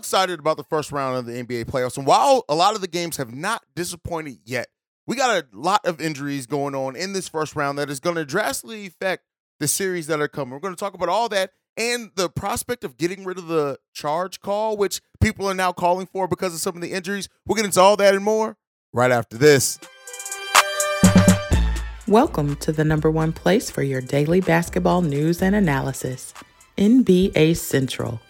excited about the first round of the NBA playoffs. And while a lot of the games have not disappointed yet, we got a lot of injuries going on in this first round that is going to drastically affect the series that are coming. We're going to talk about all that and the prospect of getting rid of the charge call, which people are now calling for because of some of the injuries. We'll get into all that and more right after this. Welcome to the number one place for your daily basketball news and analysis, NBA Central.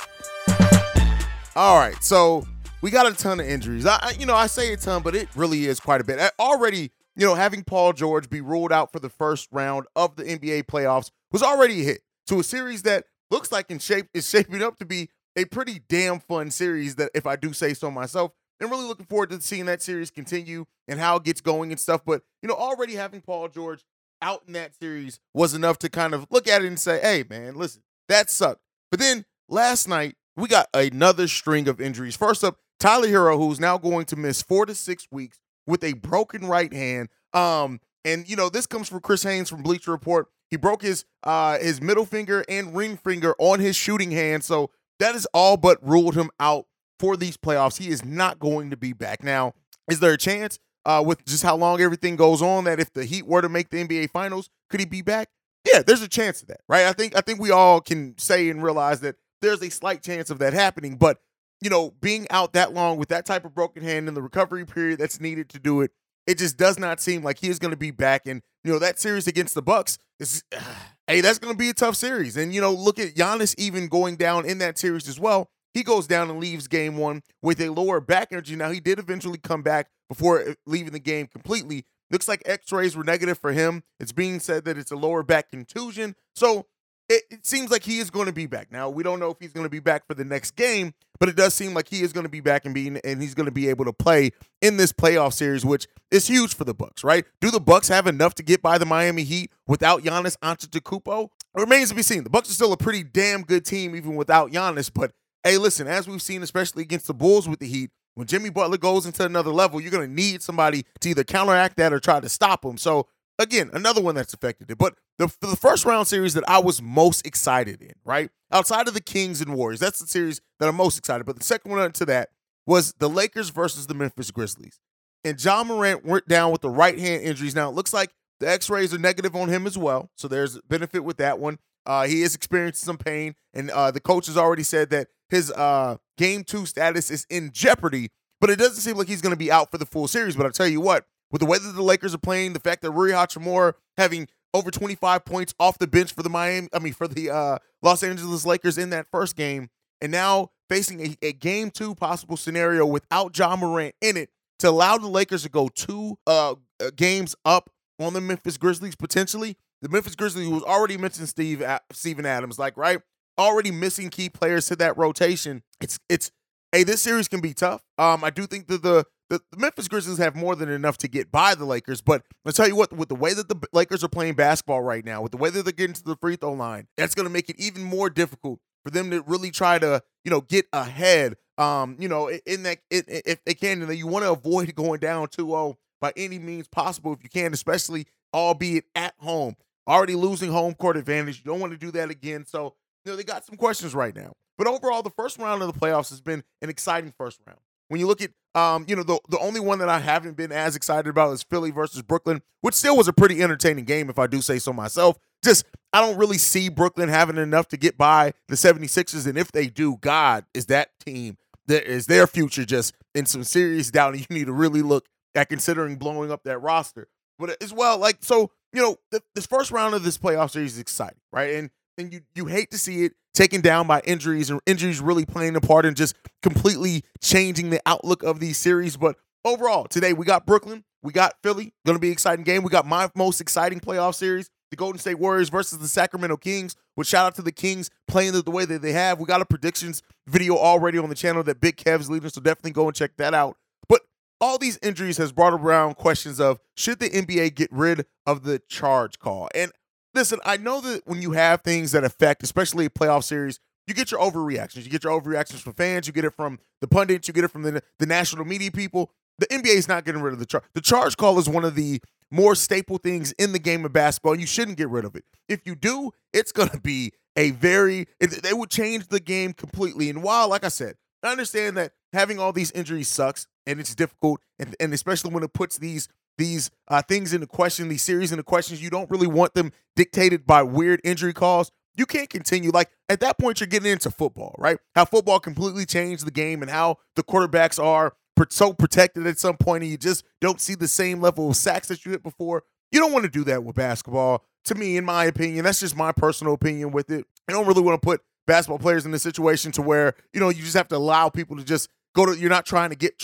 All right, so we got a ton of injuries. I, you know, I say a ton, but it really is quite a bit. Already, you know, having Paul George be ruled out for the first round of the NBA playoffs was already a hit to a series that looks like in shape is shaping up to be a pretty damn fun series. That, if I do say so myself, and really looking forward to seeing that series continue and how it gets going and stuff. But you know, already having Paul George out in that series was enough to kind of look at it and say, "Hey, man, listen, that sucked." But then last night we got another string of injuries. First up, Tyler Herro, who's now going to miss four to six weeks with a broken right hand. Um, and you know, this comes from Chris Haynes from Bleacher Report. He broke his uh his middle finger and ring finger on his shooting hand. So that is all but ruled him out for these playoffs. He is not going to be back. Now, is there a chance uh with just how long everything goes on that if the Heat were to make the NBA finals, could he be back? Yeah, there's a chance of that, right? I think I think we all can say and realize that there's a slight chance of that happening. But, you know, being out that long with that type of broken hand in the recovery period that's needed to do it, it just does not seem like he is going to be back. And, you know, that series against the Bucks is, hey, that's going to be a tough series. And, you know, look at Giannis even going down in that series as well. He goes down and leaves game one with a lower back energy. Now, he did eventually come back before uh, leaving the game completely. Looks like x rays were negative for him. It's being said that it's a lower back contusion. So, it, it, seems like he is going to be back. Now we don't know if he's going to be back for the next game, but it does seem like he is going to be back and being and he's going to be able to play in this playoff series, which is huge for the Bucks. Right? Do the Bucks have enough to get by the Miami Heat without Giannis Antetokounmpo? It remains to be seen. The Bucks are still a pretty damn good team even without Giannis. But hey, listen, as we've seen, especially against the Bulls with the Heat, when Jimmy Butler goes into another level, you're going to need somebody to either counteract that or try to stop him. So again, another one that's affected it. But the, the first round series that I was most excited in, right? Outside of the Kings and Warriors, that's the series that I'm most excited. But the second one to that was the Lakers versus the Memphis Grizzlies. And Ja Morant went down with the right hand injuries. Now it looks like the X-rays are negative on him as well, so there's benefit with that one. Uh, he is experiencing some pain, and uh, the coach has already said that his uh, game two status is in jeopardy. But it doesn't seem like he's going to be out for the full series. But I'll tell you what, with the way that the Lakers are playing, the fact that Rui Hachimura having over 25 points off the bench for the Miami, I mean for the uh, Los Angeles Lakers in that first game, and now facing a, a game two possible scenario without Ja Morant in it to allow the Lakers to go two uh, uh games up on the Memphis Grizzlies potentially. The Memphis Grizzlies who was already mentioned Steve Steven Adams, like right, already missing key players to that rotation. It's it's hey, this series can be tough. Um, I do think that the the, the, Memphis Grizzlies have more than enough to get by the Lakers. But I'll tell you what, with the way that the Lakers are playing basketball right now, with the way that they're getting to the free throw line, that's going to make it even more difficult for them to really try to, you know, get ahead. Um, you know, in that if they can, you want to avoid going down 2-0 by any means possible if you can, especially albeit at home. Already losing home court advantage. You don't want to do that again. So, you know, they got some questions right now. But overall, the first round of the playoffs has been an exciting first round. When you look at um, you know, the the only one that I haven't been as excited about is Philly versus Brooklyn, which still was a pretty entertaining game if I do say so myself. Just I don't really see Brooklyn having enough to get by the 76ers and if they do, God, is that team that is their future just in some serious doubt and you need to really look at considering blowing up that roster. But as well, like so, you know, this first round of this playoff series is exciting, right? And and you you hate to see it taken down by injuries and injuries really playing a part in just completely changing the outlook of these series. But overall, today we got Brooklyn, we got Philly, going to be exciting game. We got my most exciting playoff series, the Golden State Warriors versus the Sacramento Kings. With shout out to the Kings playing the, the way that they have. We got a predictions video already on the channel that Big Kev's leading, so definitely go and check that out. But all these injuries has brought around questions of should the NBA get rid of the charge call? And listen, I know that when you have things that affect, especially a playoff series, you get your overreactions. You get your overreactions from fans. You get it from the pundits. You get it from the, the national media people. The NBA is not getting rid of the charge. The charge call is one of the more staple things in the game of basketball. You shouldn't get rid of it. If you do, it's going to be a very, it, it would change the game completely. And while, like I said, I understand that having all these injuries sucks and it's difficult, and, and especially when it puts these these uh, things into question, these series into questions. You don't really want them dictated by weird injury calls. You can't continue. Like at that point, you're getting into football, right? How football completely changed the game and how the quarterbacks are so protected at some point, and you just don't see the same level of sacks that you hit before. You don't want to do that with basketball. To me, in my opinion, that's just my personal opinion with it. I don't really want to put basketball players in a situation to where you know you just have to allow people to just go to. You're not trying to get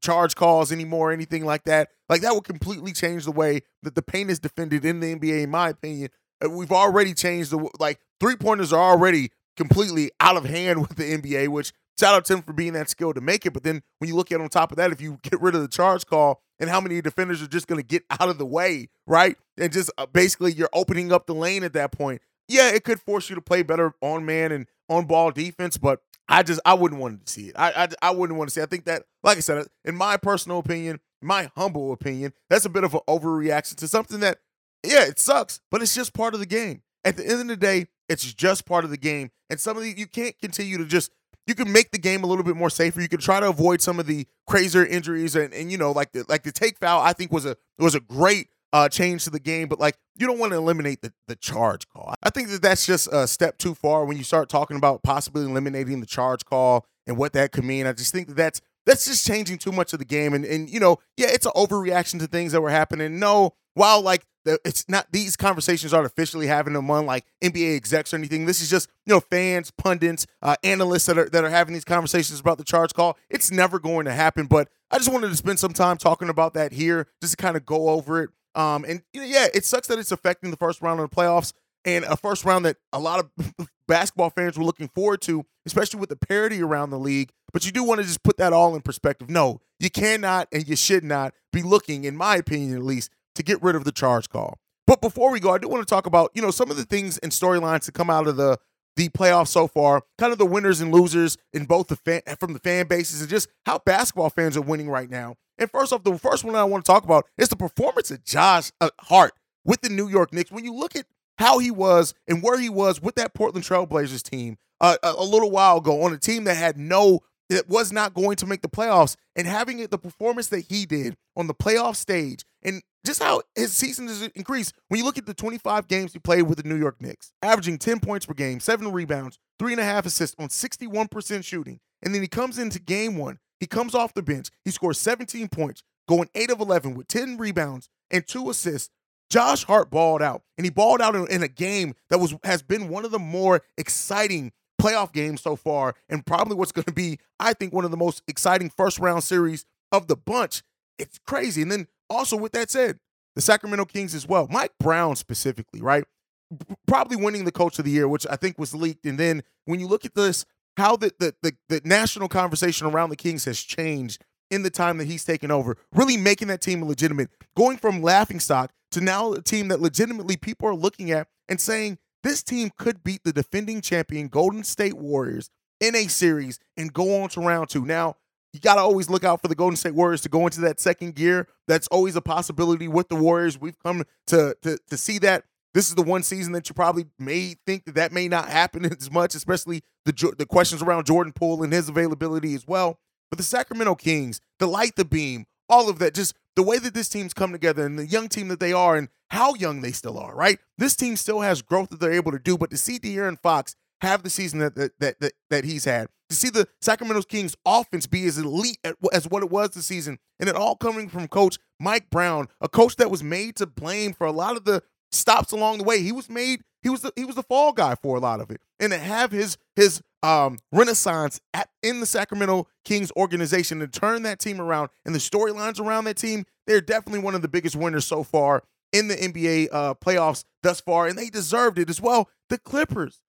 charge calls anymore, anything like that. Like that would completely change the way that the paint is defended in the NBA, in my opinion. Uh, we've already changed the like three pointers are already completely out of hand with the NBA, which shout out to him for being that skilled to make it. But then when you look at on top of that, if you get rid of the charge call and how many defenders are just going to get out of the way, right? And just uh, basically you're opening up the lane at that point. Yeah, it could force you to play better on man and on ball defense, but I just I wouldn't want to see it. I, I I wouldn't want to see. I think that, like I said, in my personal opinion, my humble opinion, that's a bit of an overreaction to something that, yeah, it sucks, but it's just part of the game. At the end of the day, it's just part of the game. And some of the you can't continue to just you can make the game a little bit more safer. You can try to avoid some of the crazier injuries and, and you know like the like the take foul. I think was a was a great uh, change to the game, but like you don't want to eliminate the the charge call. I think that that's just a step too far when you start talking about possibly eliminating the charge call and what that could mean. I just think that that's that's just changing too much of the game. And and you know, yeah, it's an overreaction to things that were happening. No, while like the, it's not these conversations aren't officially having them on like NBA execs or anything. This is just you know fans, pundits, uh, analysts that are that are having these conversations about the charge call. It's never going to happen. But I just wanted to spend some time talking about that here, just to kind of go over it. Um, and yeah, it sucks that it's affecting the first round of the playoffs and a first round that a lot of basketball fans were looking forward to, especially with the parity around the league. But you do want to just put that all in perspective. No, you cannot and you should not be looking, in my opinion at least, to get rid of the charge call. But before we go, I do want to talk about, you know, some of the things and storylines that come out of the the playoffs so far, kind of the winners and losers in both the fan from the fan bases and just how basketball fans are winning right now. And first off, the first one I want to talk about is the performance of Josh uh, Hart with the New York Knicks. When you look at how he was and where he was with that Portland Trailblazers team uh, a, a, little while ago on a team that had no, that was not going to make the playoffs, and having it, the performance that he did on the playoff stage, and just how his season has increased. When you look at the 25 games he played with the New York Knicks, averaging 10 points per game, seven rebounds, three and a half assists on 61% shooting, and then he comes into game one, he comes off the bench, he scores 17 points, going 8 of 11 with 10 rebounds and two assists Josh Hart balled out, and he balled out in, in, a game that was has been one of the more exciting playoff games so far, and probably what's going to be, I think, one of the most exciting first round series of the bunch. It's crazy. And then also with that said, the Sacramento Kings as well, Mike Brown specifically, right? Probably winning the Coach of the Year, which I think was leaked. And then when you look at this, how the the, the, the national conversation around the Kings has changed in the time that he's taken over, really making that team legitimate, going from laughing stock to now a team that legitimately people are looking at and saying this team could beat the defending champion Golden State Warriors in a series and go on to round two. Now, you got to always look out for the Golden State Warriors to go into that second gear. That's always a possibility with the Warriors. We've come to, to, to see that. This is the one season that you probably may think that that may not happen as much, especially the the questions around Jordan Poole and his availability as well. But the Sacramento Kings, the light the beam, all of that, just the way that this team's come together and the young team that they are and how young they still are, right? This team still has growth that they're able to do, but to see De'Aaron Fox have the season that that that, that he's had, to see the Sacramento Kings offense be as elite as what it was this season, and it all coming from Coach Mike Brown, a coach that was made to blame for a lot of the stops along the way. He was made he was the he was the fall guy for a lot of it, and to have his his um, renaissance at in the Sacramento Kings organization to turn that team around and the storylines around that team, they're definitely one of the biggest winners so far in the NBA uh, playoffs thus far, and they deserved it as well. The Clippers,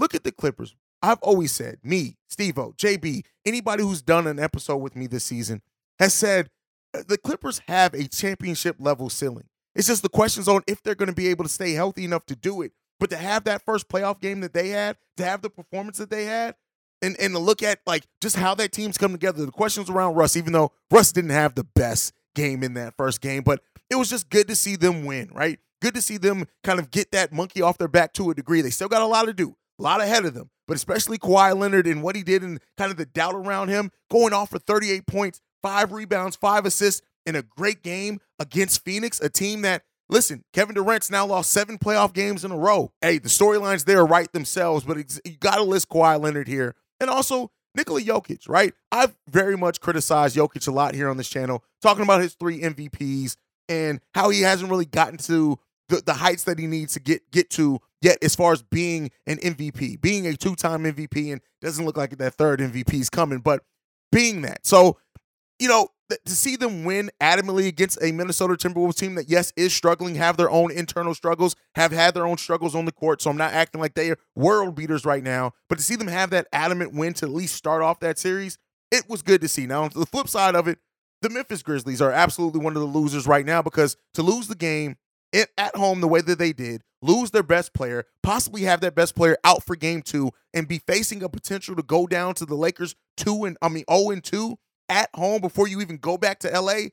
look at the Clippers. I've always said, me, Steve-O, JB, anybody who's done an episode with me this season has said uh, the Clippers have a championship level ceiling. It's just the questions on if they're going to be able to stay healthy enough to do it. But to have that first playoff game that they had, to have the performance that they had, and, and to look at like just how that team's come together, the questions around Russ, even though Russ didn't have the best game in that first game, but it was just good to see them win, right? Good to see them kind of get that monkey off their back to a degree. They still got a lot to do, a lot ahead of them. but especially Kawhi Leonard and what he did and kind of the doubt around him, going off for 38 points, five rebounds, five assists in a great game against Phoenix, a team that Listen, Kevin Durant's now lost seven playoff games in a row. Hey, the storylines there right themselves, but you got to list Kawhi Leonard here. And also Nikola Jokic, right? I've very much criticized Jokic a lot here on this channel, talking about his three MVPs and how he hasn't really gotten to the, the heights that he needs to get get to yet as far as being an MVP, being a two-time MVP, and doesn't look like that third MVP is coming, but being that. So, you know, to see them win adamantly against a Minnesota Timberwolves team that, yes, is struggling, have their own internal struggles, have had their own struggles on the court. So I'm not acting like they are world beaters right now. But to see them have that adamant win to at least start off that series, it was good to see. Now, on the flip side of it, the Memphis Grizzlies are absolutely one of the losers right now because to lose the game at home the way that they did, lose their best player, possibly have that best player out for game two, and be facing a potential to go down to the Lakers two and I mean 0 and 2 at home before you even go back to LA,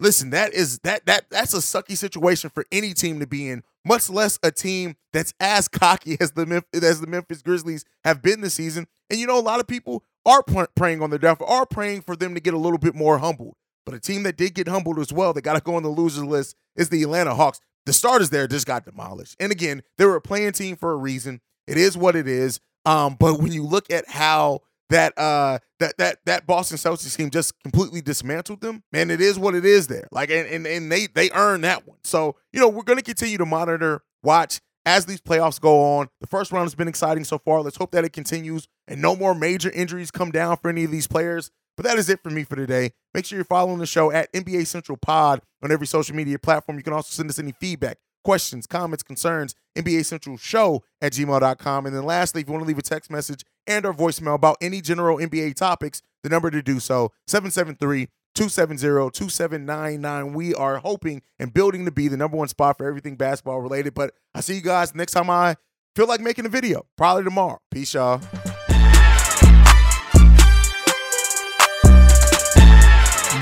listen, that is that that that's a sucky situation for any team to be in, much less a team that's as cocky as the as the Memphis Grizzlies have been this season. And you know, a lot of people are praying on their downfall, are praying for them to get a little bit more humbled. But a team that did get humbled as well, that got to go on the losers list, is the Atlanta Hawks. The starters there just got demolished. And again, they were a play-in team for a reason. It is what it is. Um, but when you look at how that uh that that that Boston Celtics team just completely dismantled them. Man, it is what it is there. Like and and, and they they earned that one. So, you know, we're gonna continue to monitor, watch as these playoffs go on. The first round has been exciting so far. Let's hope that it continues and no more major injuries come down for any of these players. But that is it for me for today. Make sure you're following the show at NBA Central Pod on every social media platform. You can also send us any feedback questions, comments, concerns, NBA Central Show at gmail.com. And then lastly, if you want to leave a text message and or voicemail about any general NBA topics, the number to do so, 773 270 2799. We are hoping and building to be the number one spot for everything basketball related. But I see you guys next time I feel like making a video, probably tomorrow. Peace, y'all.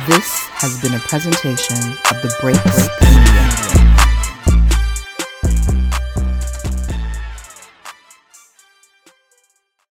This has been a presentation of the Break Break Media.